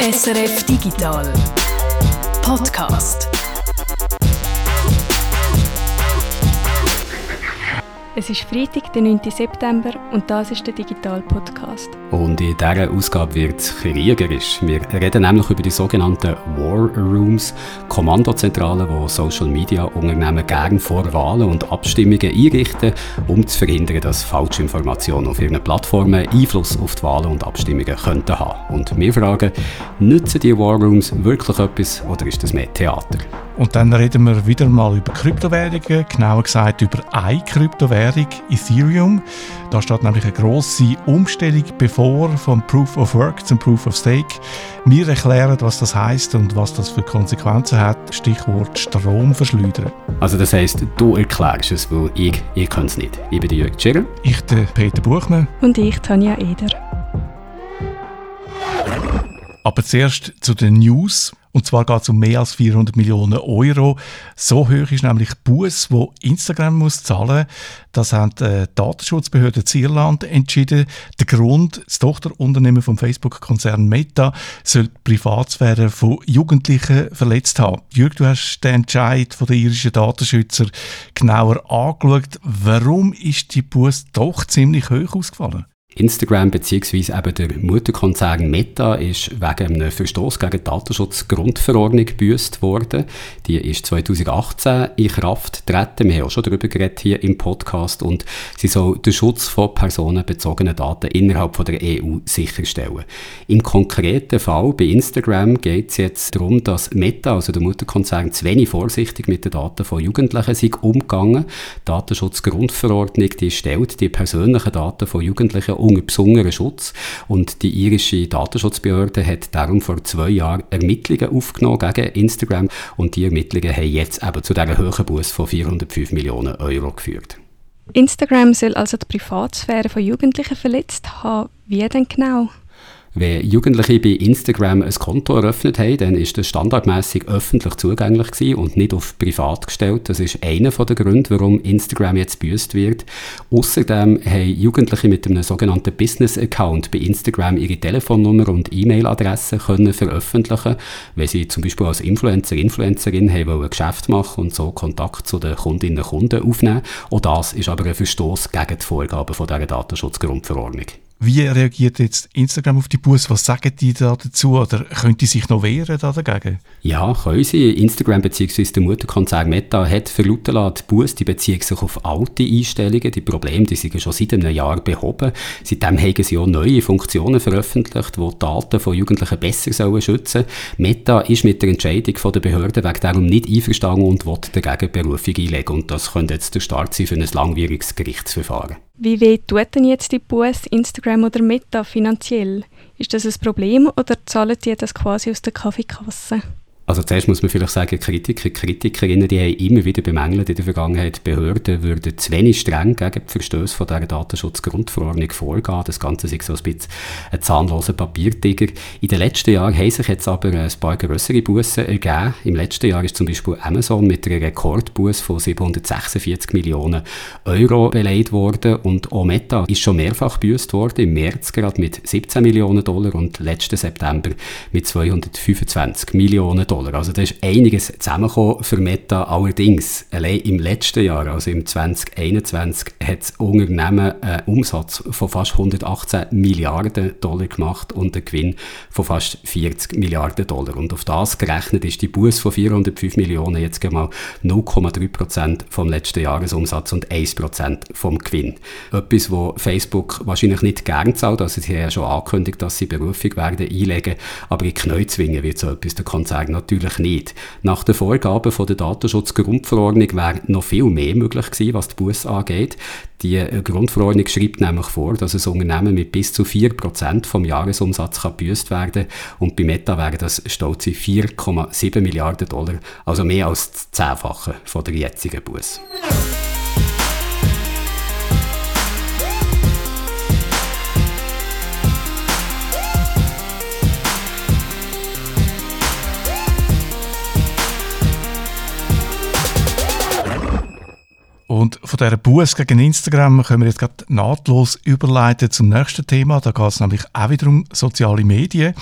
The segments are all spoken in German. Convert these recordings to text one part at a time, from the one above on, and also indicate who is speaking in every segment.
Speaker 1: SRF Digital Podcast.
Speaker 2: Es ist Freitag, der 9. September und das ist der Digital Podcast.
Speaker 3: Und in dieser Ausgabe wird es kriegerisch. Wir reden nämlich über die sogenannten War Rooms, Kommandozentralen, wo Social Media Unternehmen gern vor Wahlen und Abstimmungen einrichten, um zu verhindern, dass falsche Informationen auf ihren Plattformen Einfluss auf die Wahlen und Abstimmungen könnten haben. Und wir fragen, nützen die War Rooms wirklich etwas oder ist das mehr Theater?
Speaker 4: Und dann reden wir wieder mal über Kryptowährungen, genauer gesagt über eine Kryptowährung, Ethereum. Da steht nämlich eine grosse Umstellung bevor vom Proof of Work zum Proof of Stake. Wir erklären, was das heißt und was das für Konsequenzen hat. Stichwort Stromverschleudern.
Speaker 3: Also das heißt, du erklärst es, weil ich, ich kann es nicht. Ich bin Jörg Tschirr.
Speaker 4: Ich der Peter Buchmann.
Speaker 2: Und ich, Tanja Eder.
Speaker 4: Aber zuerst zu den News. Und zwar geht es um mehr als 400 Millionen Euro. So hoch ist nämlich Buß, wo Instagram muss zahlen. Das haben die Datenschutzbehörde Irland entschieden. Der Grund: Das Tochterunternehmen vom Facebook-Konzern Meta soll die Privatsphäre von Jugendlichen verletzt haben. Jürg, du hast den Entscheid der irischen Datenschützer genauer angeschaut. Warum ist die Buß doch ziemlich hoch ausgefallen?
Speaker 3: Instagram bzw. eben der Mutterkonzern Meta ist wegen einem Verstoß gegen die Datenschutzgrundverordnung gebüßt worden. Die ist 2018 in Kraft getreten. Wir haben auch schon darüber geredet hier im Podcast und sie soll den Schutz von personenbezogenen Daten innerhalb von der EU sicherstellen. Im konkreten Fall bei Instagram geht es jetzt darum, dass Meta, also der Mutterkonzern, zu wenig vorsichtig mit den Daten von Jugendlichen sind umgegangen. Die Datenschutzgrundverordnung die stellt die persönlichen Daten von Jugendlichen unter besonderen Schutz. Und die irische Datenschutzbehörde hat darum vor zwei Jahren Ermittlungen aufgenommen gegen Instagram. Und die Ermittlungen haben jetzt eben zu dieser hohen Buß von 405 Millionen Euro geführt.
Speaker 2: Instagram soll also die Privatsphäre von Jugendlichen verletzt haben. Wie denn genau?
Speaker 3: Wenn Jugendliche bei Instagram ein Konto eröffnet haben, dann ist das standardmäßig öffentlich zugänglich gewesen und nicht auf privat gestellt. Das ist einer der Gründe, warum Instagram jetzt büßt wird. Außerdem haben Jugendliche mit einem sogenannten Business-Account bei Instagram ihre Telefonnummer und E-Mail-Adresse können veröffentlichen, wenn sie zum Beispiel als Influencer, Influencerin haben wollen, ein Geschäft machen und so Kontakt zu den Kundinnen und Kunden aufnehmen. Auch das ist aber ein Verstoß gegen die Vorgaben von dieser Datenschutzgrundverordnung.
Speaker 4: Wie reagiert jetzt Instagram auf die Buß? Was sagen die da dazu? Oder können die sich noch wehren da dagegen?
Speaker 3: Ja, können sie. Instagram bzw. der Mutterkonzern Meta hat verlauten lassen, die Buß die bezieht sich auf alte Einstellungen. Die Probleme die sind schon seit einem Jahr behoben. Seitdem haben sie auch neue Funktionen veröffentlicht, die, die Daten von Jugendlichen besser sollen schützen Meta ist mit der Entscheidung von der Behörde wegen darum nicht einverstanden und will dagegen Berufung einlegen. Und das könnte jetzt der Start sein für ein langwieriges Gerichtsverfahren.
Speaker 2: Wie weh tut denn jetzt die Buß Instagram oder Meta finanziell? Ist das ein Problem oder zahlen die das quasi aus der Kaffeekasse?
Speaker 3: Also zuerst muss man vielleicht sagen, Kritiker, Kritikerinnen, die haben immer wieder bemängelt in der Vergangenheit, Behörden würden zu wenig streng gegen die Verstöße von dieser Datenschutzgrundverordnung vorgehen. Das Ganze ist so ein bisschen ein zahnloser Papiertiger. In den letzten Jahren haben sich jetzt aber ein paar größere Bussen ergeben. Im letzten Jahr ist zum Beispiel Amazon mit einer Rekordbuß von 746 Millionen Euro beleidigt worden und auch Meta ist schon mehrfach büßt worden, im März gerade mit 17 Millionen Dollar und letzten September mit 225 Millionen Dollar. Dollar. Also da ist einiges zusammengekommen für Meta. Allerdings, allein im letzten Jahr, also im 2021, hat das Unternehmen einen Umsatz von fast 118 Milliarden Dollar gemacht und einen Gewinn von fast 40 Milliarden Dollar. Und auf das gerechnet ist die Buß von 405 Millionen jetzt mal 0,3 Prozent vom letzten Jahresumsatz und 1 Prozent vom Gewinn. Etwas, wo Facebook wahrscheinlich nicht gern zahlt. Also sie haben ja schon angekündigt, dass sie Berufung werden einlegen, aber in Knie zwingen wird so etwas der Konzern natürlich nicht. Nach den Vorgaben von der Datenschutzgrundverordnung wäre noch viel mehr möglich gewesen, was die Buß angeht. Die äh, Grundverordnung schreibt nämlich vor, dass ein Unternehmen mit bis zu 4% vom Jahresumsatz kann gebüßt werden und bei Meta wären das stolze 4,7 Milliarden Dollar, also mehr als das Zehnfache von der jetzigen Buß.
Speaker 4: Und von dieser Buß gegen Instagram können wir jetzt gerade nahtlos überleiten zum nächsten Thema. Da geht es nämlich auch wieder um soziale Medien.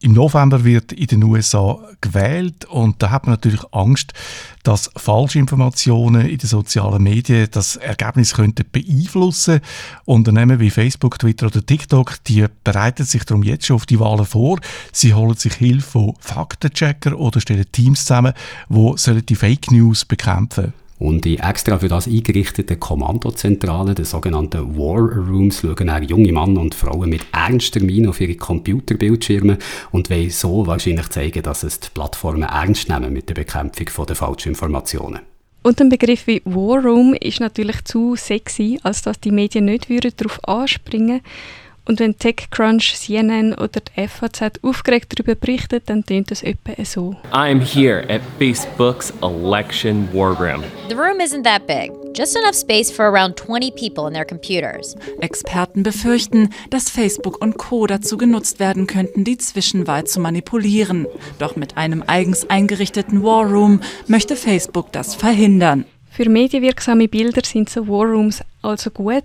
Speaker 4: Im November wird in den USA gewählt und da hat man natürlich Angst, dass Falschinformationen in den sozialen Medien das Ergebnis könnten beeinflussen. Unternehmen wie Facebook, Twitter oder TikTok, die bereiten sich darum jetzt schon auf die Wahlen vor. Sie holen sich Hilfe von Faktenchecker oder stellen Teams zusammen, die die Fake News bekämpfen sollen.
Speaker 3: Und in extra für das eingerichteten Kommandozentrale, den sogenannten War Rooms, schauen auch junge Männer und Frauen mit ernster Miene auf ihre Computerbildschirme und wollen so wahrscheinlich zeigen, dass es die Plattformen ernst nehmen mit der Bekämpfung der falschen Informationen.
Speaker 2: Und ein Begriff wie War Room ist natürlich zu sexy, als dass die Medien nicht darauf anspringen würden. Und wenn TechCrunch, CNN oder die FAZ aufgeregt darüber berichtet, dann tönt es etwa so.
Speaker 5: I'm here at Facebook's election war room.
Speaker 6: The room isn't that big, just enough space for around 20 people and their computers.
Speaker 7: Experten befürchten, dass Facebook und Co. dazu genutzt werden könnten, die Zwischenwahl zu manipulieren. Doch mit einem eigens eingerichteten War Room möchte Facebook das verhindern.
Speaker 2: Für medienwirksame Bilder sind so War Rooms also gut,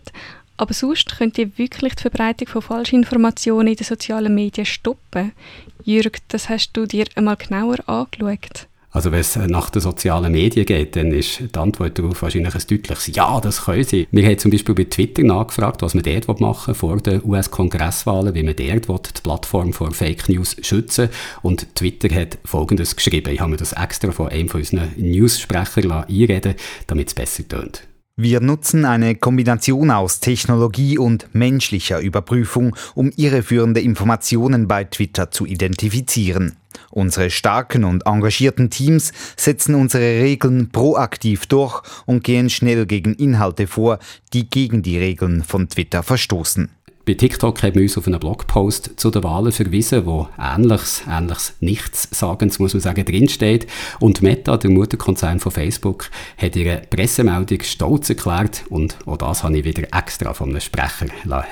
Speaker 2: aber sonst könnt ihr wirklich die Verbreitung von Falschinformationen in den sozialen Medien stoppen. Jürg, das hast du dir einmal genauer angeschaut.
Speaker 3: Also wenn es nach den sozialen Medien geht, dann ist die Antwort darauf wahrscheinlich ein deutliches Ja, das können sie. Wir haben zum Beispiel bei Twitter nachgefragt, was man dort machen vor den US-Kongresswahlen, wie man dort die Plattform vor Fake News schützen Und Twitter hat Folgendes geschrieben. Ich habe mir das extra von einem von unseren News-Sprechern einreden damit es besser tönt.
Speaker 8: Wir nutzen eine Kombination aus Technologie und menschlicher Überprüfung, um irreführende Informationen bei Twitter zu identifizieren. Unsere starken und engagierten Teams setzen unsere Regeln proaktiv durch und gehen schnell gegen Inhalte vor, die gegen die Regeln von Twitter verstoßen.
Speaker 3: Bei TikTok haben wir uns auf einen Blogpost zu den Wahlen verwiesen, wo ähnliches, ähnliches Nichtssagens, muss man sagen, drinsteht. Und Meta, der Mutterkonzern von Facebook, hat ihre Pressemeldung stolz erklärt und auch das habe ich wieder extra von einem Sprecher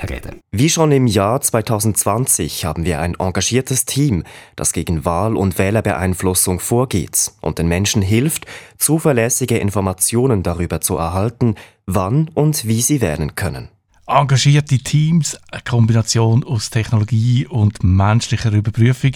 Speaker 3: reden
Speaker 9: Wie schon im Jahr 2020 haben wir ein engagiertes Team, das gegen Wahl- und Wählerbeeinflussung vorgeht und den Menschen hilft, zuverlässige Informationen darüber zu erhalten, wann und wie sie wählen können
Speaker 4: engagierte Teams, eine Kombination aus Technologie und menschlicher Überprüfung,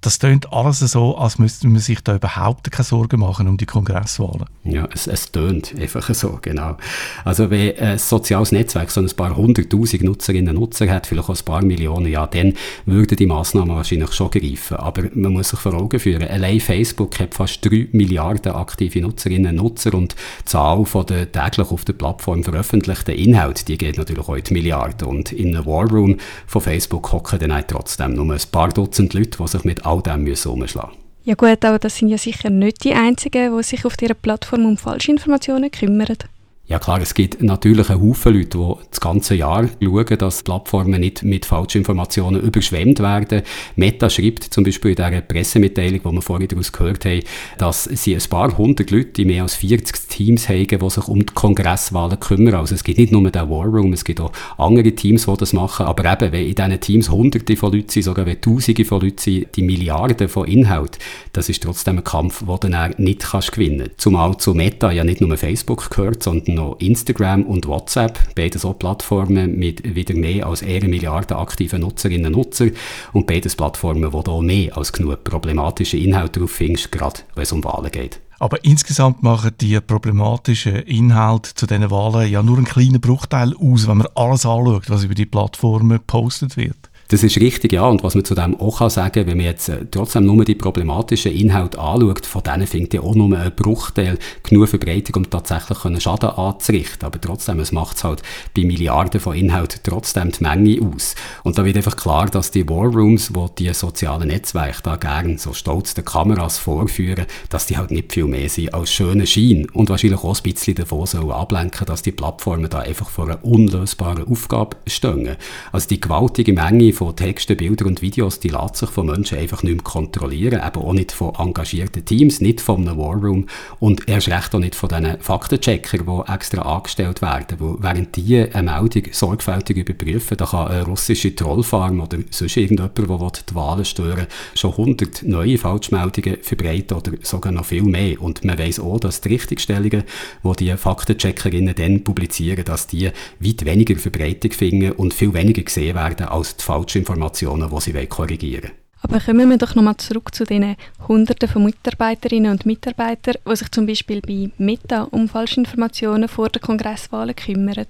Speaker 4: das klingt alles so, als müsste man sich da überhaupt keine Sorgen machen um die Kongresswahlen.
Speaker 3: Ja, es, es tönt einfach so, genau. Also wenn ein soziales Netzwerk so ein paar hunderttausend Nutzerinnen und Nutzer hat, vielleicht auch ein paar Millionen, ja, dann würde die Massnahme wahrscheinlich schon greifen. Aber man muss sich vor Augen führen, allein Facebook hat fast drei Milliarden aktive Nutzerinnen und Nutzer und die Zahl von der täglich auf der Plattform veröffentlichten Inhalte, die geht natürlich die Milliarden. Und in einem Warroom von Facebook hocken dann auch trotzdem nur ein paar Dutzend Leute, die sich mit all dem müssen umschlagen
Speaker 2: Ja gut, aber das sind ja sicher nicht die Einzigen, die sich auf dieser Plattform um Falschinformationen kümmern.
Speaker 3: Ja klar, es gibt natürlich einen Haufen Leute, die das ganze Jahr schauen, dass Plattformen nicht mit Falschinformationen überschwemmt werden. Meta schreibt zum Beispiel in dieser Pressemitteilung, die wir vorhin daraus gehört haben, dass sie ein paar hundert Leute in mehr als 40 Teams haben, die sich um die Kongresswahlen kümmern. Also es gibt nicht nur den War Room, es gibt auch andere Teams, die das machen. Aber eben, wenn in diesen Teams hunderte von Leuten sind, sogar wenn tausende von Leuten sind, die Milliarden von Inhalt, das ist trotzdem ein Kampf, den du dann nicht kannst gewinnen kannst. Zumal zu Meta ja nicht nur Facebook gehört, sondern noch Instagram und WhatsApp, beide so Plattformen mit wieder mehr als eine Milliarde aktiven Nutzerinnen und Nutzer und beides Plattformen, wo du mehr als genug problematische Inhalte drauf findest, gerade wenn es um Wahlen geht.
Speaker 4: Aber insgesamt machen die problematischen Inhalte zu diesen Wahlen ja nur einen kleinen Bruchteil aus, wenn man alles anschaut, was über die Plattformen gepostet wird.
Speaker 3: Das ist richtig, ja. Und was man zu dem auch kann sagen, wenn man jetzt äh, trotzdem nur die problematischen Inhalte anschaut, von denen findet ja auch nur ein Bruchteil genug Verbreitung, um tatsächlich Schaden anzurichten. Aber trotzdem, es macht es halt bei Milliarden von Inhalten trotzdem die Menge aus. Und da wird einfach klar, dass die Warrooms, wo die sozialen Netzwerke da gerne so stolz den Kameras vorführen, dass die halt nicht viel mehr sind als schöne Schein. Und wahrscheinlich auch ein bisschen davon sollen ablenken, dass die Plattformen da einfach vor einer unlösbaren Aufgabe stehen. Also die gewaltige Menge von Texten, Bildern und Videos, die lässt sich von Menschen einfach nicht mehr kontrollieren, eben auch nicht von engagierten Teams, nicht von einem Warroom und erst recht auch nicht von diesen Faktencheckern, die extra angestellt werden, wo während die eine Meldung sorgfältig überprüfen, da kann eine russische Trollfarm oder sonst irgendjemand, der die Wahlen stören schon 100 neue Falschmeldungen verbreiten oder sogar noch viel mehr. Und man weiß auch, dass die Richtigstellungen, die die Faktencheckerinnen dann publizieren, dass die weit weniger Verbreitung finden und viel weniger gesehen werden als die Falschinformationen, die sie korrigieren wollen.
Speaker 2: Aber kommen wir doch nochmal zurück zu den Hunderten von Mitarbeiterinnen und Mitarbeitern, die sich zum Beispiel bei Meta um Falschinformationen vor den Kongresswahlen kümmern.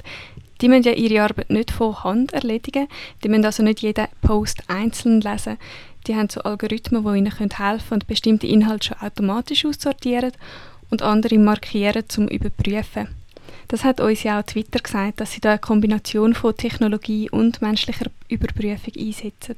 Speaker 2: Die müssen ja ihre Arbeit nicht von Hand erledigen, die müssen also nicht jeden Post einzeln lesen. Die haben so Algorithmen, die ihnen helfen können und bestimmte Inhalte schon automatisch aussortieren und andere markieren zum Überprüfen. Das hat uns ja auch Twitter gesagt, dass sie da eine Kombination von Technologie und menschlicher Überprüfung einsetzen.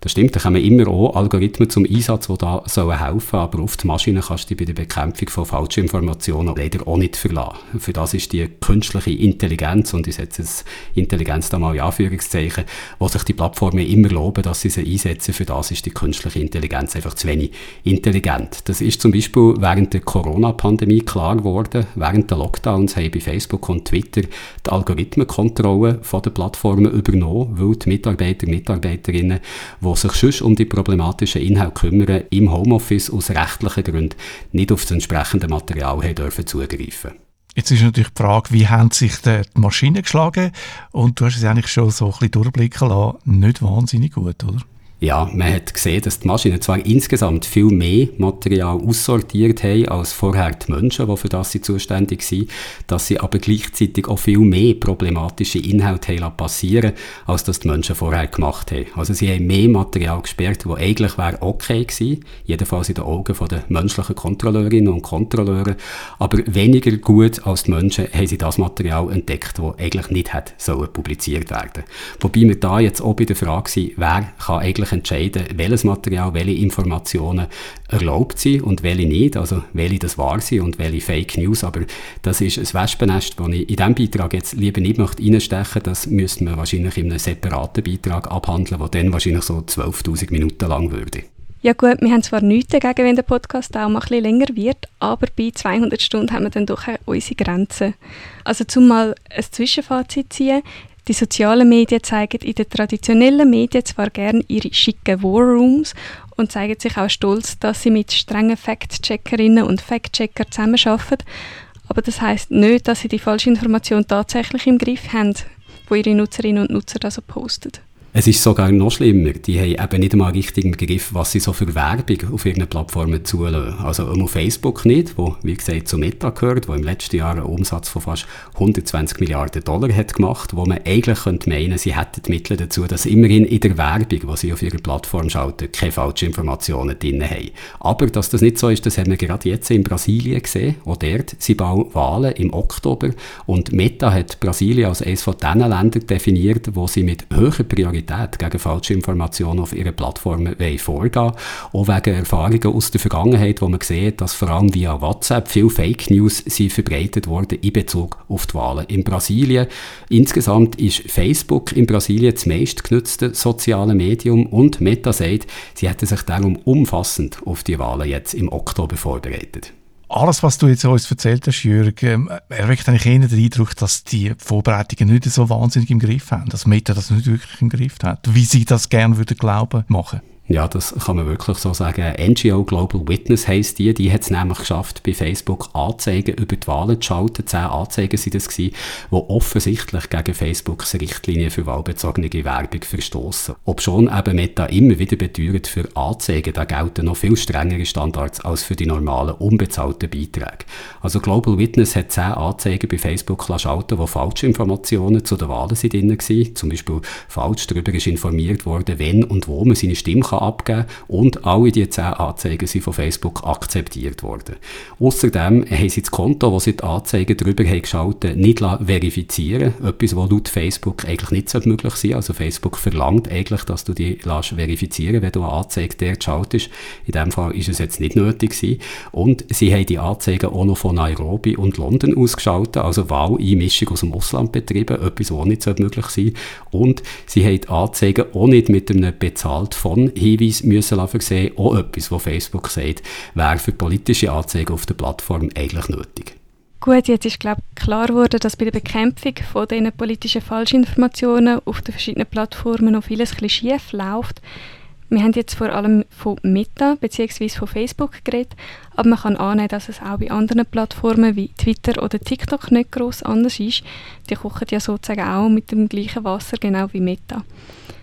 Speaker 3: Das stimmt, da kommen immer auch Algorithmen zum Einsatz, die da helfen sollen, aber auf die Maschine kannst du bei der Bekämpfung von Falschinformationen leider auch nicht verlassen. Für das ist die künstliche Intelligenz, und ich setze es Intelligenz da mal in Anführungszeichen, wo sich die Plattformen immer loben, dass sie sie einsetzen, für das ist die künstliche Intelligenz einfach zu wenig intelligent. Das ist zum Beispiel während der Corona-Pandemie klar geworden. Während der Lockdowns haben bei Facebook und Twitter die Algorithmenkontrolle von den Plattformen übernommen, weil die Mitarbeiter Mitarbeiterinnen die sich sonst um die problematischen Inhalte kümmern, im Homeoffice aus rechtlichen Gründen nicht auf das entsprechende Material haben dürfen zugreifen
Speaker 4: Jetzt ist natürlich die Frage, wie haben sich die Maschinen geschlagen? Und du hast es eigentlich schon so ein bisschen durchblicken lassen. Nicht wahnsinnig gut, oder?
Speaker 3: Ja, man hat gesehen, dass die Maschinen zwar insgesamt viel mehr Material aussortiert haben als vorher die Menschen, die für das sie zuständig sind, dass sie aber gleichzeitig auch viel mehr problematische Inhalte haben passieren als das die Menschen vorher gemacht haben. Also sie haben mehr Material gesperrt, das eigentlich wäre okay gewesen, jedenfalls in den Augen der menschlichen Kontrolleurinnen und Kontrolleure, aber weniger gut als die Menschen haben sie das Material entdeckt, das eigentlich nicht sollen publiziert werden. Wobei wir da jetzt auch bei der Frage sind, wer kann eigentlich eigentlich entscheiden, welches Material, welche Informationen erlaubt sind und welche nicht, also welche das wahr sind und welche Fake News, aber das ist ein Wespennest, das ich in diesem Beitrag jetzt lieber nicht möchte reinstechen das müsste man wahrscheinlich in einem separaten Beitrag abhandeln, der dann wahrscheinlich so 12'000 Minuten lang würde.
Speaker 2: Ja gut, wir haben zwar nichts dagegen, wenn der Podcast auch mal ein bisschen länger wird, aber bei 200 Stunden haben wir dann doch unsere Grenzen. Also zum mal ein Zwischenfazit ziehen, die sozialen Medien zeigen in den traditionellen Medien zwar gerne ihre schicken Warrooms und zeigen sich auch stolz, dass sie mit strengen Fact-Checkerinnen und Fact-Checker zusammenarbeiten, aber das heißt nicht, dass sie die falsche Information tatsächlich im Griff haben, wo ihre Nutzerinnen und Nutzer also posten.
Speaker 3: Es ist sogar noch schlimmer. Die haben eben nicht einmal richtig im Griff, was sie so für Werbung auf ihren Plattformen zulassen. Also auf Facebook nicht, wo, wie gesagt, zu Meta gehört, wo im letzten Jahr einen Umsatz von fast 120 Milliarden Dollar hat gemacht, wo man eigentlich könnte meinen, sie hätten die Mittel dazu, dass immerhin in der Werbung, die sie auf ihrer Plattform schalten, keine falschen Informationen drin haben. Aber dass das nicht so ist, das haben wir gerade jetzt in Brasilien gesehen. Auch dort sind Wahlen im Oktober und Meta hat Brasilien als eines von den Ländern definiert, wo sie mit hoher Priorität Priorität gegen falsche Informationen auf ihren Plattformen vorgehen Auch wegen Erfahrungen aus der Vergangenheit, wo man sieht, dass vor allem via WhatsApp viel Fake News sind verbreitet wurden in Bezug auf die Wahlen in Brasilien. Insgesamt ist Facebook in Brasilien das meistgenutzte soziale Medium und Meta sagt, sie hätten sich darum umfassend auf die Wahlen jetzt im Oktober vorbereitet
Speaker 4: alles, was du jetzt uns erzählt hast, Jürg, ähm, erweckt eigentlich eher den Eindruck, dass die Vorbereitungen nicht so wahnsinnig im Griff haben, dass Meta das nicht wirklich im Griff hat, wie sie das gerne würde glauben machen.
Speaker 3: Ja, das kann man wirklich so sagen. NGO Global Witness heisst die. Die hat es nämlich geschafft, bei Facebook Anzeigen über die Wahlen zu schalten. Zehn Anzeigen sind das gewesen, die offensichtlich gegen Facebooks Richtlinien für wahlbezogene Werbung verstoßen. Ob schon eben Meta immer wieder beteuert, für Anzeigen da gelten noch viel strengere Standards als für die normalen unbezahlten Beiträge. Also Global Witness hat zehn Anzeigen bei Facebook schalten, wo falsche Informationen zu den Wahlen sind drin waren. Zum Beispiel falsch darüber ist informiert worden, wenn und wo man seine Stimme abgeben kann. Und alle diese 10 Anzeigen sind von Facebook akzeptiert worden. Außerdem haben sie das Konto, wo sie die Anzeigen darüber haben geschaltet, nicht verifizieren Etwas, was laut Facebook eigentlich nicht möglich sein Also Facebook verlangt eigentlich, dass du die lässt verifizieren wenn du eine Anzeige dort schaltest. In diesem Fall ist es jetzt nicht nötig gewesen. Und sie haben die Anzeigen auch noch von Nairobi und London ausgeschaltet, also Wahleinmischung aus dem Ausland betrieben, etwas, was nicht möglich sein Und sie haben die Anzeigen auch nicht mit einem bezahlt von Hinweis müssen versehen Auch etwas, was Facebook sagt, wäre für politische Anzeigen auf der Plattform eigentlich nötig.
Speaker 2: Gut, jetzt ist glaube klar geworden, dass bei der Bekämpfung von diesen politischen Falschinformationen auf den verschiedenen Plattformen noch vieles ein schief läuft. Wir haben jetzt vor allem von Meta bzw. von Facebook geredet, aber man kann annehmen, dass es auch bei anderen Plattformen wie Twitter oder TikTok nicht groß anders ist. Die kochen ja sozusagen auch mit dem gleichen Wasser, genau wie Meta.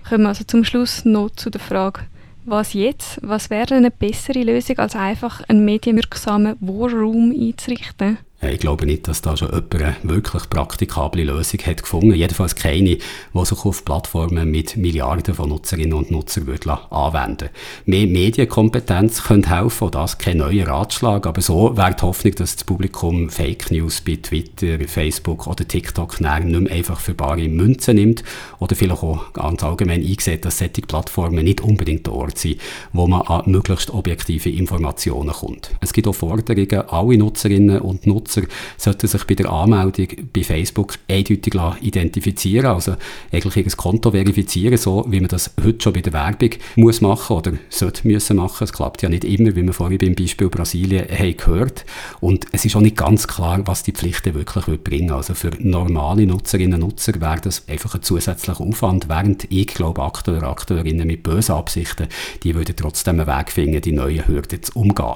Speaker 2: Kommen wir also zum Schluss noch zu der Frage, Was jetzt? Was wäre eine bessere Lösung, als einfach einen medienwirksamen War einzurichten?
Speaker 3: Ich glaube nicht, dass da schon jemand eine wirklich praktikable Lösung hat gefunden. Jedenfalls keine, die sich auf Plattformen mit Milliarden von Nutzerinnen und Nutzern würde anwenden Mehr Medienkompetenz könnte helfen, auch das kein neuer Ratschlag, aber so wäre die Hoffnung, dass das Publikum Fake News bei Twitter, Facebook oder TikTok nicht mehr einfach für bare Münzen nimmt oder vielleicht auch ganz allgemein eingesehen, dass solche Plattformen nicht unbedingt der Ort sind, wo man an möglichst objektive Informationen kommt. Es gibt auch Forderungen, alle Nutzerinnen und Nutzer Nutzer sollten sich bei der Anmeldung bei Facebook eindeutig identifizieren, also eigentlich ihr Konto verifizieren, so wie man das heute schon bei der Werbung muss machen oder sollte müssen machen. Es klappt ja nicht immer, wie wir vorhin beim Beispiel Brasilien haben gehört. Und es ist auch nicht ganz klar, was die Pflichten wirklich bringen. Also für normale Nutzerinnen und Nutzer wäre das einfach ein zusätzlicher Aufwand, während ich glaube, Akteure, Akteurinnen mit bösen Absichten, die würden trotzdem einen Weg finden, die neuen Hürden zu umgehen.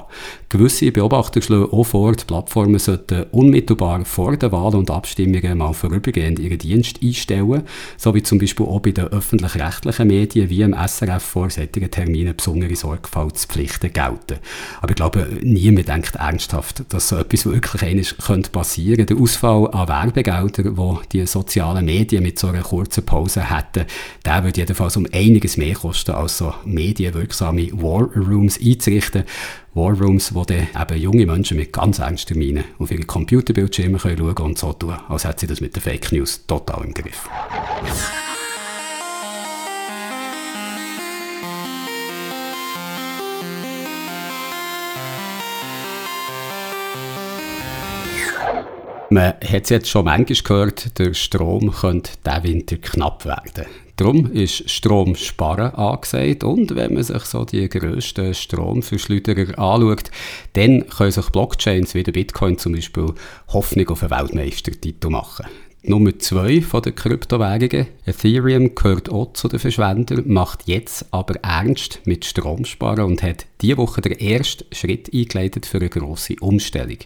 Speaker 3: Gewisse Beobachter schlagen auch vor, die Plattformen sollten sollten unmittelbar vor den Wahlen und Abstimmungen mal vorübergehend ihren Dienst einstellen, so wie zum Beispiel auch bei den öffentlich-rechtlichen Medien wie im SRF vor solchen Terminen besondere Sorgfaltspflichten gelten. Aber ich glaube, niemand denkt ernsthaft, dass so etwas wirklich eines könnte passieren. Der Ausfall an Werbegeldern, wo die sozialen Medien mit so einer kurzen Pause hätten, der würde jedenfalls um einiges mehr kosten, als so medienwirksame War Rooms einzurichten. Warrooms, wo dann eben junge Menschen mit ganz ernsten Mienen auf ihre Computerbildschirme schauen können und so tun, als hätten sie das mit den Fake News total im Griff. Man hat es jetzt schon manchmal gehört, der Strom könnte diesen Winter knapp werden. Darum ist Stromsparen angesagt und wenn man sich so die grössten Stromverschleuderer anschaut, dann können sich Blockchains wie der Bitcoin zum Beispiel Hoffnung auf einen Weltmeistertitel machen. Nummer zwei von den Kryptowährungen, Ethereum, gehört auch zu den Verschwendern, macht jetzt aber ernst mit Stromsparen und hat diese Woche der erste Schritt eingeleitet für eine grosse Umstellung.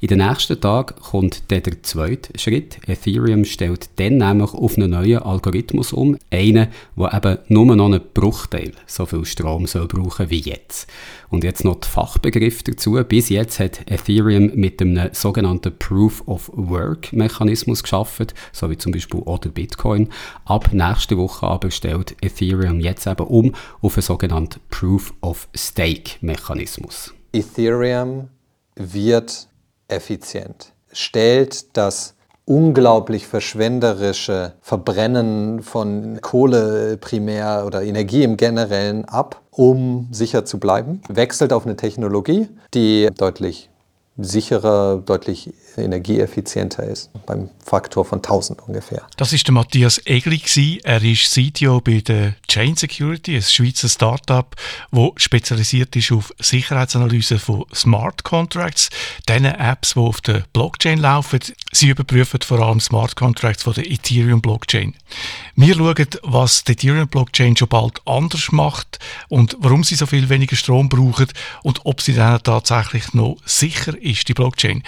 Speaker 3: In den nächsten Tagen kommt dann der zweite Schritt. Ethereum stellt dann nämlich auf einen neuen Algorithmus um, einen, der eben nur noch einen Bruchteil so viel Strom soll brauchen wie jetzt. Und jetzt noch die Fachbegriffe dazu. Bis jetzt hat Ethereum mit einem sogenannten Proof of Work Mechanismus geschaffen, so wie zum Beispiel auch der Bitcoin. Ab nächste Woche aber stellt Ethereum jetzt eben um auf einen sogenannten Proof of Stake Mechanismus.
Speaker 10: Ethereum wird effizient, stellt das unglaublich verschwenderische Verbrennen von Kohle primär oder Energie im Generellen ab, um sicher zu bleiben, wechselt auf eine Technologie, die deutlich sicherer, deutlich energieeffizienter ist, beim Faktor von 1000 ungefähr.
Speaker 4: Das ist der Matthias Egli. Er ist CTO bei der Chain Security, ein Schweizer Startup, das spezialisiert ist auf Sicherheitsanalyse von Smart Contracts, diesen Apps, die auf der Blockchain laufen. Sie überprüfen vor allem Smart Contracts von der Ethereum Blockchain. Wir schauen, was die Ethereum Blockchain schon bald anders macht und warum sie so viel weniger Strom brauchen und ob sie dann tatsächlich noch sicher ist, die Blockchain.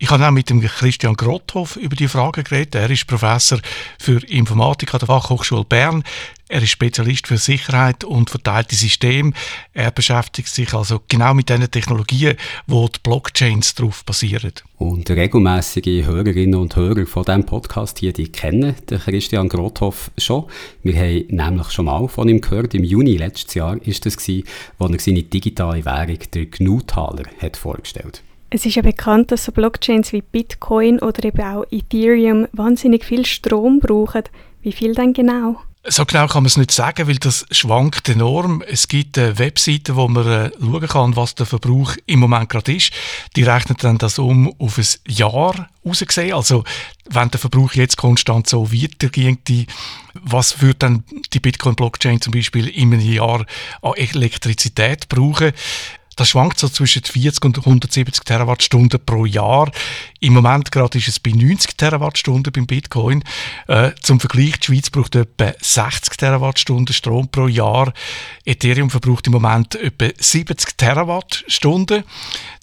Speaker 4: Ich habe auch mit dem Christian Grotthoff über die Frage geredet. Er ist Professor für Informatik an der Fachhochschule Bern. Er ist Spezialist für Sicherheit und verteilte Systeme. Er beschäftigt sich also genau mit den Technologien, wo die Blockchains darauf basieren.
Speaker 3: Und regelmäßige Hörerinnen und Hörer von diesem Podcast hier, die kennen den Christian Grothoff schon. Wir haben nämlich schon mal von ihm gehört. Im Juni letztes Jahr ist das gewesen, als er seine digitale Währung, der GNU-Taler, vorgestellt hat.
Speaker 2: Es ist ja bekannt, dass so Blockchains wie Bitcoin oder eben auch Ethereum wahnsinnig viel Strom brauchen. Wie viel denn genau?
Speaker 4: So genau kann man es nicht sagen, weil das schwankt enorm. Es gibt eine Webseite, wo man äh, schauen kann, was der Verbrauch im Moment gerade ist. Die rechnet dann das um auf ein Jahr rausgesehen. Also wenn der Verbrauch jetzt konstant so weitergeht, was würde dann die Bitcoin-Blockchain zum Beispiel in einem Jahr an Elektrizität brauchen? Das schwankt so zwischen 40 und 170 Terawattstunden pro Jahr. Im Moment gerade ist es bei 90 Terawattstunden beim Bitcoin. Äh, zum Vergleich, die Schweiz braucht etwa 60 Terawattstunden Strom pro Jahr. Ethereum verbraucht im Moment etwa 70 Terawattstunden.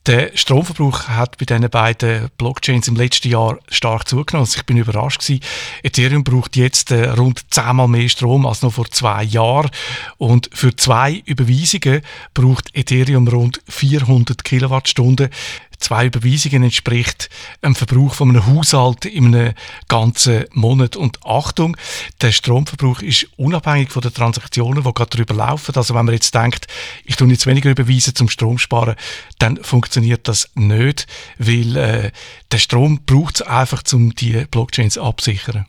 Speaker 4: Der Stromverbrauch hat bei diesen beiden Blockchains im letzten Jahr stark zugenommen. Also ich bin überrascht gewesen. Ethereum braucht jetzt äh, rund zehnmal mehr Strom als noch vor zwei Jahren. Und für zwei Überweisungen braucht Ethereum rund 400 Kilowattstunden zwei Überweisungen entspricht einem Verbrauch von einem Haushalt in einem ganzen Monat. Und Achtung, der Stromverbrauch ist unabhängig von den Transaktionen, die gerade darüber laufen. Also wenn man jetzt denkt, ich tue jetzt weniger überweisen zum Strom sparen, dann funktioniert das nicht, weil äh, der Strom braucht es einfach, um die Blockchains absichern.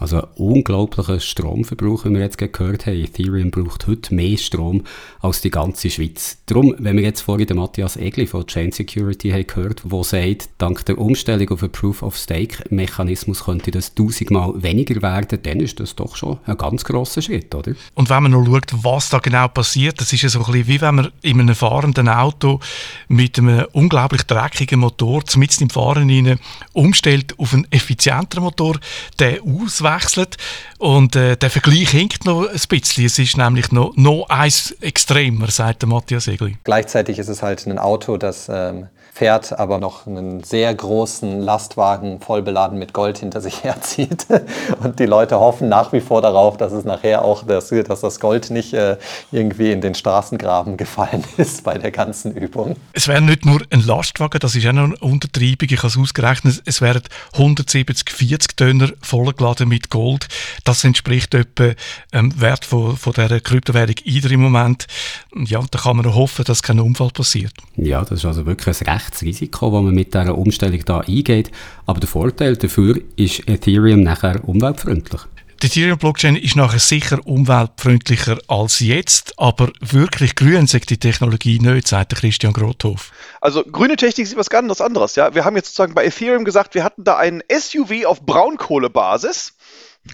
Speaker 3: Also unglaublicher Stromverbrauch, wie wir jetzt gehört haben. Ethereum braucht heute mehr Strom als die ganze Schweiz. Darum, wenn wir jetzt vorhin den Matthias Egli von Chain Security haben gehört, der sagt, dank der Umstellung auf einen Proof-of-Stake-Mechanismus könnte das tausendmal weniger werden, dann ist das doch schon ein ganz grosser Schritt, oder?
Speaker 4: Und wenn man noch schaut, was da genau passiert, das ist ja so ein bisschen wie wenn man in einem fahrenden Auto mit einem unglaublich dreckigen Motor mitten im Fahren rein umstellt auf einen effizienteren Motor, der auswählt wechselt. Und äh, der Vergleich hinkt noch ein bisschen. Es ist nämlich noch, noch eins extremer, sagt der Matthias Egli.
Speaker 10: Gleichzeitig ist es halt ein Auto, das ähm, fährt, aber noch einen sehr großen Lastwagen voll beladen mit Gold hinter sich herzieht. Und die Leute hoffen nach wie vor darauf, dass es nachher auch, das, dass das Gold nicht äh, irgendwie in den Straßengraben gefallen ist bei der ganzen Übung.
Speaker 4: Es wäre nicht nur ein Lastwagen, das ist auch noch eine Untertreibung. Ich habe es ausgerechnet, es wären 170, 40 Tonner vollgeladen mit Gold. Das entspricht etwa dem ähm, Wert von, von dieser Kryptowährung IDR im Moment. Ja, da kann man hoffen, dass kein Unfall passiert.
Speaker 3: Ja, das ist also wirklich ein rechtes Risiko, das man mit dieser Umstellung da eingeht. Aber der Vorteil dafür ist Ethereum nachher umweltfreundlich.
Speaker 4: Die Ethereum-Blockchain ist nachher sicher umweltfreundlicher als jetzt, aber wirklich grün sagt die Technologie nicht, sagt Christian Grothoff.
Speaker 11: Also grüne Technik ist was ganz anderes. Ja? Wir haben jetzt sozusagen bei Ethereum gesagt, wir hatten da einen SUV auf Braunkohlebasis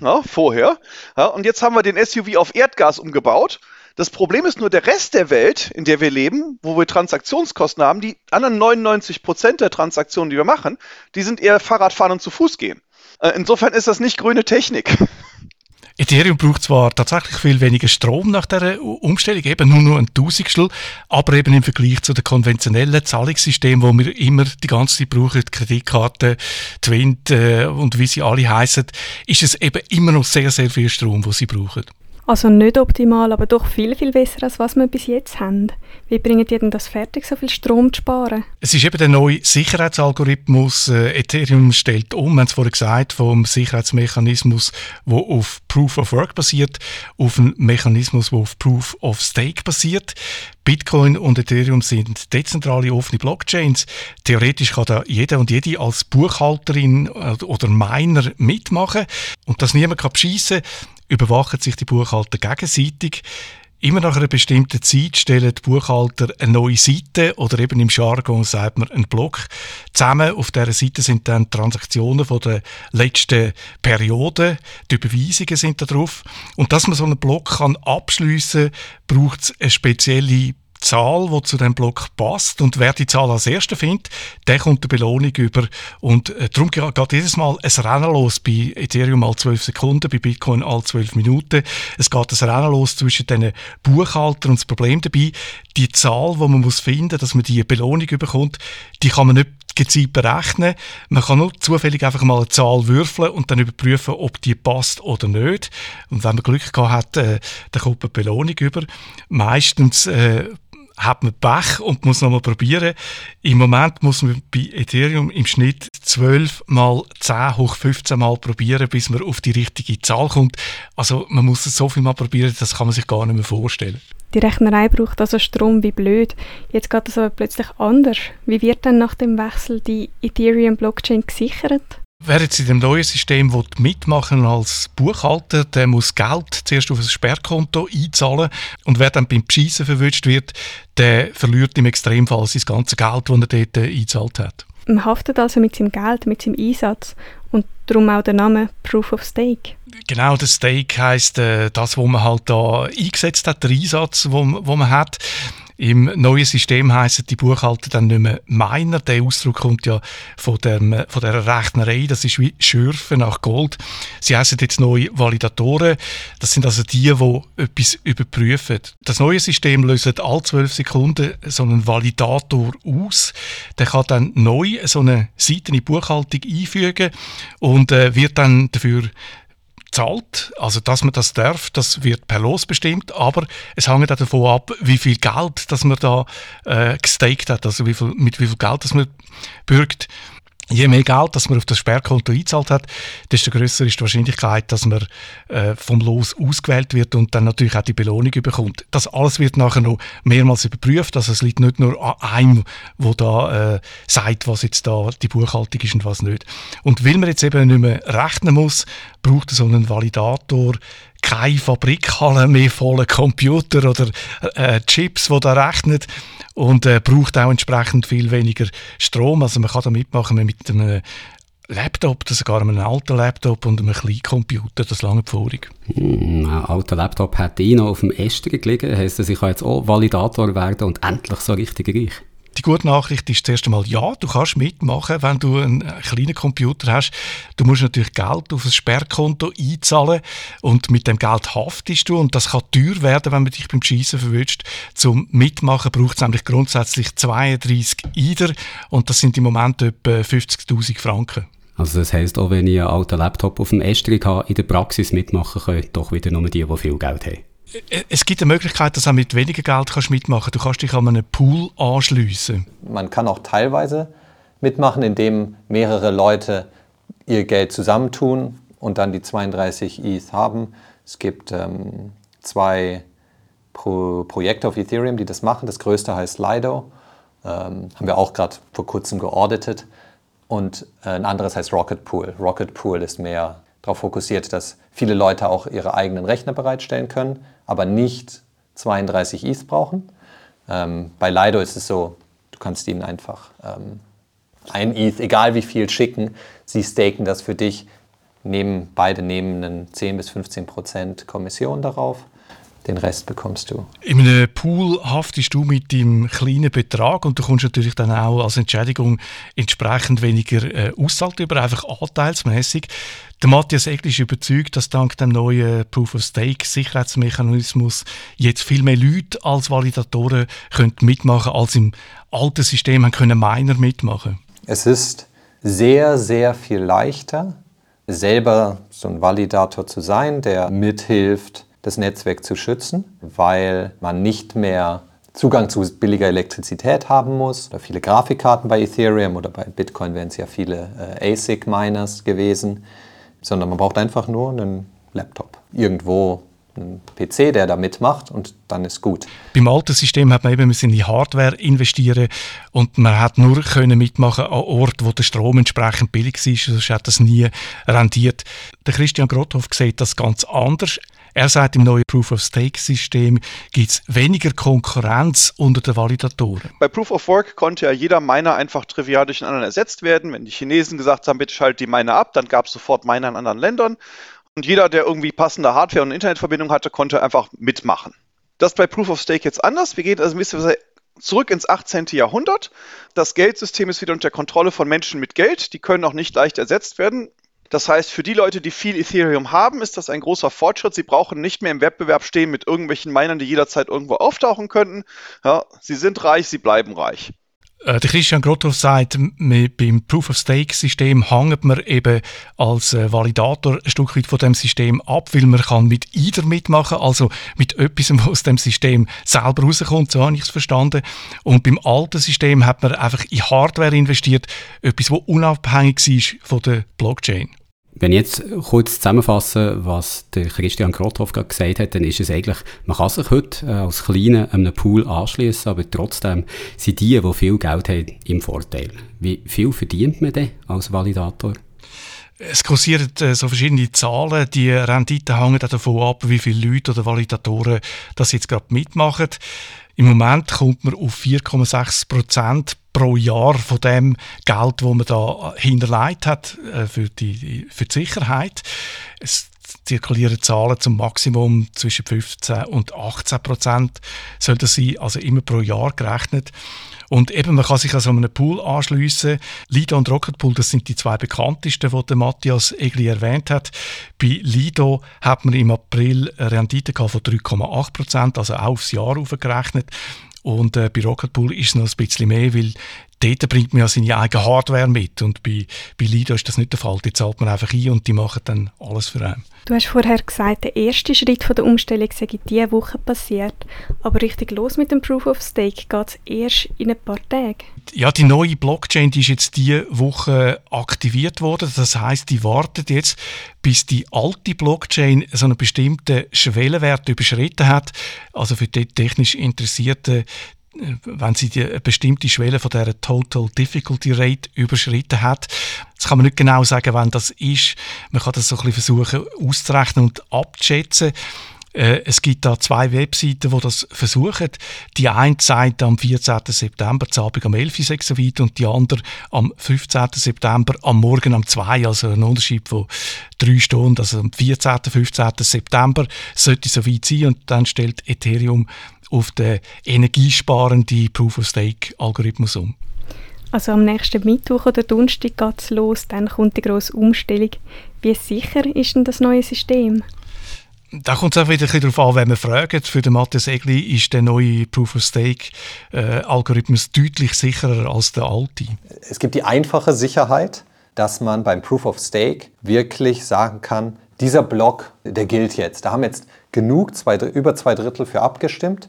Speaker 11: ja, vorher. Ja, und jetzt haben wir den SUV auf Erdgas umgebaut. Das Problem ist nur, der Rest der Welt, in der wir leben, wo wir Transaktionskosten haben, die anderen 99 Prozent der Transaktionen, die wir machen, die sind eher Fahrradfahren und zu Fuß gehen. Äh, insofern ist das nicht grüne Technik.
Speaker 4: Ethereum braucht zwar tatsächlich viel weniger Strom nach der Umstellung, eben nur noch ein Tausendstel, aber eben im Vergleich zu den konventionellen Zahlungssystemen, wo wir immer die ganze Zeit brauchen, die Kreditkarte, Twint äh, und wie sie alle heißen, ist es eben immer noch sehr, sehr viel Strom, wo sie brauchen.
Speaker 2: Also nicht optimal, aber doch viel, viel besser, als was wir bis jetzt haben. Wie bringen die denn das fertig, so viel Strom zu sparen?
Speaker 4: Es ist eben der neue Sicherheitsalgorithmus. Äh, Ethereum stellt um, wir haben es vorhin gesagt, vom Sicherheitsmechanismus, der auf Proof of Work basiert, auf einen Mechanismus, der auf Proof of Stake basiert. Bitcoin und Ethereum sind dezentrale offene Blockchains. Theoretisch kann da jeder und jede als Buchhalterin äh, oder Miner mitmachen und das niemand kann beschissen überwachen sich die Buchhalter gegenseitig. Immer nach einer bestimmten Zeit stellen die Buchhalter eine neue Seite oder eben im Jargon sagt man einen Block zusammen. Auf dieser Seite sind dann Transaktionen von der letzten Periode, die Überweisungen sind da drauf. Und dass man so einen Block kann abschliessen braucht es eine spezielle Zahl, die zu dem Block passt. Und wer die Zahl als erster findet, der kommt eine Belohnung über. Und äh, darum geht jedes Mal ein Rennen los. Bei Ethereum all 12 Sekunden, bei Bitcoin all 12 Minuten. Es geht ein Rennen los zwischen den Buchhaltern und das Problem dabei, die Zahl, die man muss finden, dass man die Belohnung bekommt, die kann man nicht gezielt berechnen. Man kann nur zufällig einfach mal eine Zahl würfeln und dann überprüfen, ob die passt oder nicht. Und wenn man Glück gehabt hat, äh, dann kommt eine Belohnung über. Meistens äh, hat man Pech und muss nochmal probieren. Im Moment muss man bei Ethereum im Schnitt 12 mal 10 hoch 15 mal probieren, bis man auf die richtige Zahl kommt. Also man muss es so viel mal probieren, das kann man sich gar nicht mehr vorstellen.
Speaker 2: Die Rechnerei braucht also Strom wie blöd. Jetzt geht es aber plötzlich anders. Wie wird dann nach dem Wechsel die Ethereum-Blockchain gesichert?
Speaker 4: Wer jetzt in dem neuen System mitmachen als Buchhalter, der muss Geld zuerst auf ein Sperrkonto einzahlen und wer dann beim Beschissen verwünscht wird, der verliert im Extremfall sein ganzes Geld, das er dort äh, eingezahlt hat.
Speaker 2: Man haftet also mit seinem Geld, mit seinem Einsatz und darum auch der Name Proof of Stake.
Speaker 4: Genau, der Stake heisst äh, das, was man halt da eingesetzt hat, der Einsatz, wo, wo man hat. Im neuen System heißen die Buchhalter dann nicht mehr Miner. Der Ausdruck kommt ja von, dem, von der Rechnerei. Das ist wie Schürfen nach Gold. Sie heißen jetzt neue Validatoren. Das sind also die, die etwas überprüfen. Das neue System löst alle zwölf Sekunden so einen Validator aus. Der kann dann neu so eine Seite in die Buchhaltung einfügen und äh, wird dann dafür zahlt, also dass man das darf, das wird per Los bestimmt, aber es hängt auch davon ab, wie viel Geld das man da äh, gestaked hat, also wie viel, mit wie viel Geld das man bürgt. Je mehr Geld, das man auf das Sperrkonto eingezahlt hat, desto größer ist die Wahrscheinlichkeit, dass man äh, vom Los ausgewählt wird und dann natürlich auch die Belohnung bekommt. Das alles wird nachher noch mehrmals überprüft. Also es liegt nicht nur an einem, wo da äh, sagt, was jetzt da die Buchhaltung ist und was nicht. Und weil man jetzt eben nicht mehr rechnen muss, braucht so einen Validator keine Fabrikhalle mehr voller Computer oder äh, Chips, die da rechnen und äh, braucht auch entsprechend viel weniger Strom. Also man kann da mitmachen mit einem Laptop, das sogar einem alten Laptop und einem kleinen Computer, das lange Vorig.
Speaker 3: Hm, ein alter Laptop hat ich noch auf dem Ästern gelegen, heisst das, ich kann jetzt auch Validator werden und endlich so richtig reich.
Speaker 4: Die gute Nachricht ist zuerst einmal, ja, du kannst mitmachen, wenn du einen kleinen Computer hast. Du musst natürlich Geld auf ein Sperrkonto einzahlen und mit dem Geld haftest du und das kann teuer werden, wenn man dich beim Schießen verwünscht. Zum Mitmachen braucht es nämlich grundsätzlich 32 Eider und das sind im Moment etwa 50'000 Franken.
Speaker 3: Also das heisst, auch wenn ich einen alten Laptop auf dem Estrich habe, in der Praxis mitmachen können, doch wieder nur die, die viel Geld haben.
Speaker 4: Es gibt eine Möglichkeit, dass du auch mit weniger Geld kannst mitmachen kannst. Du kannst dich an einen Pool anschliessen.
Speaker 10: Man kann auch teilweise mitmachen, indem mehrere Leute ihr Geld zusammentun und dann die 32 ETH haben. Es gibt ähm, zwei Pro Projekte auf Ethereum, die das machen. Das größte heißt Lido. Ähm, haben wir auch gerade vor kurzem geauditet. Und äh, ein anderes heißt Rocket Pool. Rocket Pool ist mehr darauf fokussiert, dass viele Leute auch ihre eigenen Rechner bereitstellen können, aber nicht 32 ETH brauchen. Ähm, bei Lido ist es so, du kannst ihnen einfach ähm, ein ETH, egal wie viel, schicken. Sie staken das für dich, nehmen, beide nehmen einen 10 bis 15 Prozent Kommission darauf. Den Rest bekommst du.
Speaker 4: In einem Pool haftest du mit dem kleinen Betrag und du kommst natürlich dann auch als Entschädigung entsprechend weniger äh, auszahlt über, einfach anteilsmäßig. Der Matthias Egli ist überzeugt, dass dank dem neuen Proof-of-Stake-Sicherheitsmechanismus jetzt viel mehr Leute als Validatoren können mitmachen als im alten System haben können Miner mitmachen.
Speaker 10: Es ist sehr, sehr viel leichter, selber so ein Validator zu sein, der mithilft, das Netzwerk zu schützen, weil man nicht mehr Zugang zu billiger Elektrizität haben muss. Oder viele Grafikkarten bei Ethereum oder bei Bitcoin wären es ja viele äh, ASIC-Miners gewesen, sondern man braucht einfach nur einen Laptop. Irgendwo einen PC, der da mitmacht und dann ist gut.
Speaker 4: Beim alten System hat man eben in die Hardware investieren und man hat nur können mitmachen an Orten, wo der Strom entsprechend billig war, sonst hat das nie rendiert. Der Christian Grothoff sieht das ganz anders. Er sagt, im neuen Proof-of-Stake-System gibt es weniger Konkurrenz unter den Validatoren.
Speaker 11: Bei Proof of Work konnte ja jeder Miner einfach trivial durch einen anderen ersetzt werden. Wenn die Chinesen gesagt haben, bitte schalt die Miner ab, dann gab es sofort Miner in anderen Ländern. Und jeder, der irgendwie passende Hardware und Internetverbindung hatte, konnte einfach mitmachen. Das ist bei Proof of Stake jetzt anders. Wir gehen also ein bisschen zurück ins 18. Jahrhundert. Das Geldsystem ist wieder unter Kontrolle von Menschen mit Geld. Die können auch nicht leicht ersetzt werden. Das heißt, für die Leute, die viel Ethereum haben, ist das ein großer Fortschritt. Sie brauchen nicht mehr im Wettbewerb stehen mit irgendwelchen Minern, die jederzeit irgendwo auftauchen könnten. Ja, sie sind reich, sie bleiben reich.
Speaker 4: Äh, der Christian Grothoff sagt, beim Proof-of-Stake-System hängt man eben als äh, Validator ein Stück weit von dem System ab, weil man kann mit IDER mitmachen, also mit etwas, was aus dem System selber rauskommt, so habe ich es verstanden. Und beim alten System hat man einfach in Hardware investiert, etwas, das unabhängig ist von der Blockchain.
Speaker 3: Wenn ich jetzt kurz zusammenfasse, was der Christian Grothoff gerade gesagt hat, dann ist es eigentlich, man kann sich heute äh, als Kleiner einem Pool anschließen, aber trotzdem sind die, die viel Geld haben, im Vorteil. Wie viel verdient man denn als Validator?
Speaker 4: Es kursieren äh, so verschiedene Zahlen. Die Rendite hängen davon ab, wie viele Leute oder Validatoren das jetzt gerade mitmachen. Im Moment kommt man auf 4,6 Prozent pro Jahr von dem Geld, wo man da hinterlegt hat äh, für, die, für die Sicherheit. Es zirkulieren Zahlen zum Maximum zwischen 15 und 18 Prozent. Soll das sein, also immer pro Jahr gerechnet. Und eben, man kann sich also an einen Pool anschliessen. Lido und Rocket Pool, das sind die zwei bekanntesten, die Matthias Egli erwähnt hat. Bei Lido hat man im April eine Rendite von 3,8 Prozent, also auch aufs Jahr aufgerechnet. Und äh, bei Rocket Pool ist es noch ein bisschen mehr, weil dort bringt man ja seine eigene Hardware mit. Und bei, bei Lido ist das nicht der Fall. Die zahlt man einfach ein und die machen dann alles für einen.
Speaker 2: Du hast vorher gesagt, der erste Schritt von der Umstellung sei diese Woche passiert. Aber richtig los mit dem Proof of Stake geht es erst in ein paar Tagen.
Speaker 4: Ja, die neue Blockchain die ist jetzt diese Woche aktiviert worden. Das heißt, die wartet jetzt, bis die alte Blockchain so einen bestimmten Schwellenwert überschritten hat. Also für die technisch Interessierte wenn sie die bestimmte Schwelle von der Total Difficulty Rate überschritten hat. Das kann man nicht genau sagen, wann das ist. Man kann das so ein bisschen versuchen auszurechnen und abzuschätzen. Äh, es gibt da zwei Webseiten, die das versuchen. Die eine sagt am 14. September, zu Abend am 11. Uhr weit, und die andere am 15. September, am Morgen um 2. Also ein Unterschied von drei Stunden. Also am 14. 15. September sollte so weit sein und dann stellt Ethereum auf den energiesparenden Proof-of-Stake-Algorithmus um.
Speaker 2: Also am nächsten Mittwoch oder Donnerstag geht es los, dann kommt die grosse Umstellung. Wie sicher ist denn das neue System?
Speaker 4: Da kommt es auch wieder darauf an, wenn man fragt. Für den Matthias Egli ist der neue Proof-of-Stake-Algorithmus äh, deutlich sicherer als der alte.
Speaker 10: Es gibt die einfache Sicherheit, dass man beim Proof-of-Stake wirklich sagen kann, dieser Block, der gilt jetzt. Da haben jetzt genug, zwei, über zwei Drittel für abgestimmt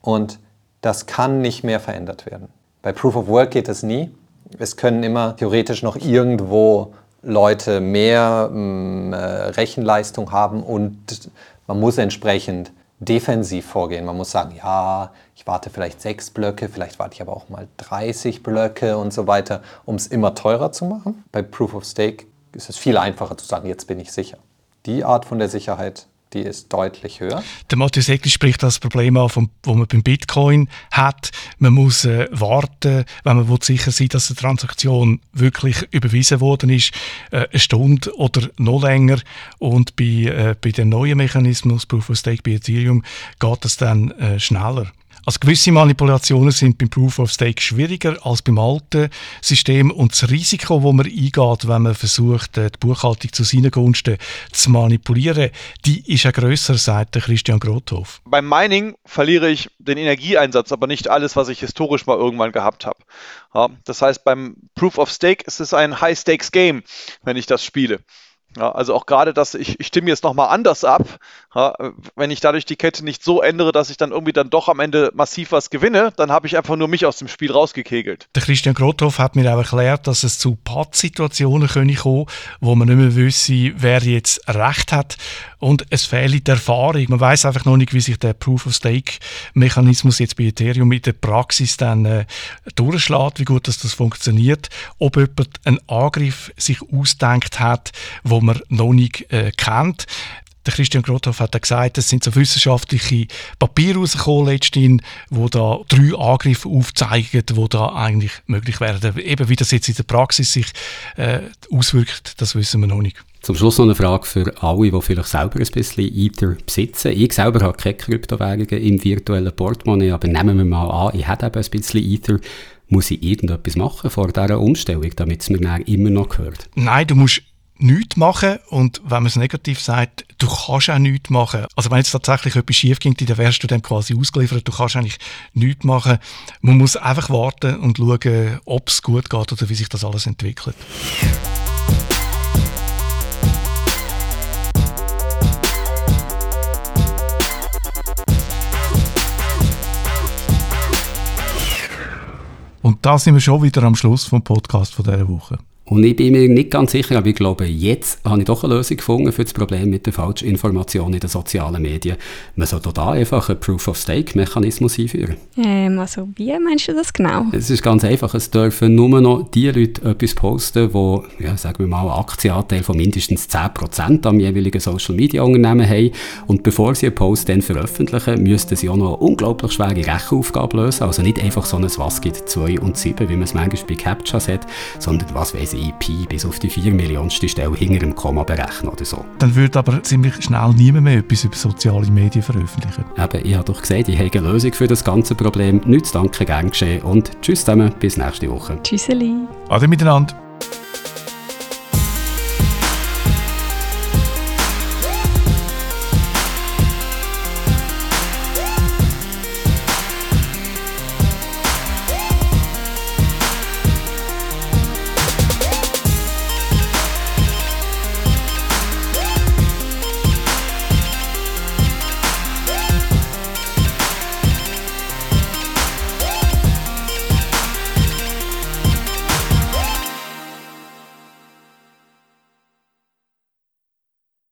Speaker 10: und das kann nicht mehr verändert werden. Bei Proof of Work geht es nie. Es können immer theoretisch noch irgendwo Leute mehr äh, Rechenleistung haben und man muss entsprechend defensiv vorgehen. Man muss sagen, ja, ich warte vielleicht sechs Blöcke, vielleicht warte ich aber auch mal 30 Blöcke und so weiter, um es immer teurer zu machen. Bei Proof of Stake ist es viel einfacher zu sagen, jetzt bin ich sicher die Art von der Sicherheit, die ist deutlich höher.
Speaker 4: Der Matthias Eckli spricht das Problem an, vom, wo man beim Bitcoin hat. Man muss äh, warten, wenn man sicher sein dass eine Transaktion wirklich überwiesen worden ist, äh, eine Stunde oder noch länger. Und bei, äh, bei dem neuen Mechanismus, Proof of Stake bei Ethereum, geht das dann äh, schneller. Also gewisse Manipulationen sind beim Proof of Stake schwieriger als beim alten System und das Risiko, das man eingeht, wenn man versucht, äh, die Buchhaltung zu seinen Gunsten zu manipulieren, die ist ja grösser, sagt Christian Grothoff.
Speaker 11: Beim Mining verliere ich den Energieeinsatz, aber nicht alles, was ich historisch mal irgendwann gehabt habe. Ja, das heißt, beim Proof of Stake ist es ein High-Stakes-Game, wenn ich das spiele. Ja, also auch gerade das, ich, ich stimme jetzt nochmal anders ab, ja, wenn ich dadurch die Kette nicht so ändere, dass ich dann irgendwie dann doch am Ende massiv was gewinne, dann habe ich einfach nur mich aus dem Spiel rausgekegelt.
Speaker 4: Der Christian Grothoff hat mir auch erklärt, dass es zu Pattsituationen kommen kann, wo man nicht mehr wüsste, wer jetzt Recht hat und es fehlt die Erfahrung. Man weiß einfach noch nicht, wie sich der Proof-of-Stake-Mechanismus jetzt bei Ethereum in der Praxis dann äh, durchschlägt, wie gut dass das funktioniert, ob jemand einen Angriff sich ausdenkt hat, wo man noch nicht äh, kennt. Der Christian Grothoff hat gesagt, es sind so wissenschaftliche Papiere rausgekommen letztendlich, wo da drei Angriffe aufzeigen, wo da eigentlich möglich wären. Eben wie das jetzt in der Praxis sich äh, auswirkt, das wissen wir noch nicht.
Speaker 3: Zum Schluss noch eine Frage für alle, die vielleicht selber ein bisschen Ether besitzen. Ich selber habe keine Kryptowährungen im virtuellen Portemonnaie, aber nehmen wir mal an, ich habe eben ein bisschen Ether. Muss ich irgendetwas machen vor dieser Umstellung, damit es mir immer noch gehört?
Speaker 4: Nein, du musst nichts machen und wenn man es negativ sagt, du kannst auch nichts machen. Also wenn jetzt tatsächlich etwas schief ging, dann wärst du dem quasi ausgeliefert, du kannst eigentlich nichts machen. Man muss einfach warten und schauen, ob es gut geht oder wie sich das alles entwickelt. Und da sind wir schon wieder am Schluss vom Podcast von dieser Woche.
Speaker 3: Und ich bin mir nicht ganz sicher, aber ich glaube, jetzt habe ich doch eine Lösung gefunden für das Problem mit der falschen Information in den sozialen Medien. Man sollte da einfach einen Proof-of-Stake-Mechanismus einführen.
Speaker 2: Ähm, also wie meinst du das genau?
Speaker 3: Es ist ganz einfach. Es dürfen nur noch die Leute etwas posten, die, ja, sagen wir mal, einen Aktienanteil von mindestens 10% am jeweiligen Social-Media-Unternehmen haben. Und bevor sie einen Post dann veröffentlichen, müssten sie auch noch eine unglaublich schwere Rechenaufgabe lösen. Also nicht einfach so ein «Was gibt 2 und 7», wie man es manchmal bei Captchas hat, sondern «Was weiss unsere Pi bis auf die 4 Millionste Stelle hinter dem Komma berechnen oder so.
Speaker 4: Dann würde aber ziemlich schnell niemand mehr etwas über soziale Medien veröffentlichen.
Speaker 3: Eben, ich habe doch gesagt, ich habe eine Lösung für das ganze Problem. Nichts danke, gern geschehen und tschüss zusammen, bis nächste Woche.
Speaker 2: Tschüsseli.
Speaker 4: Ade miteinander.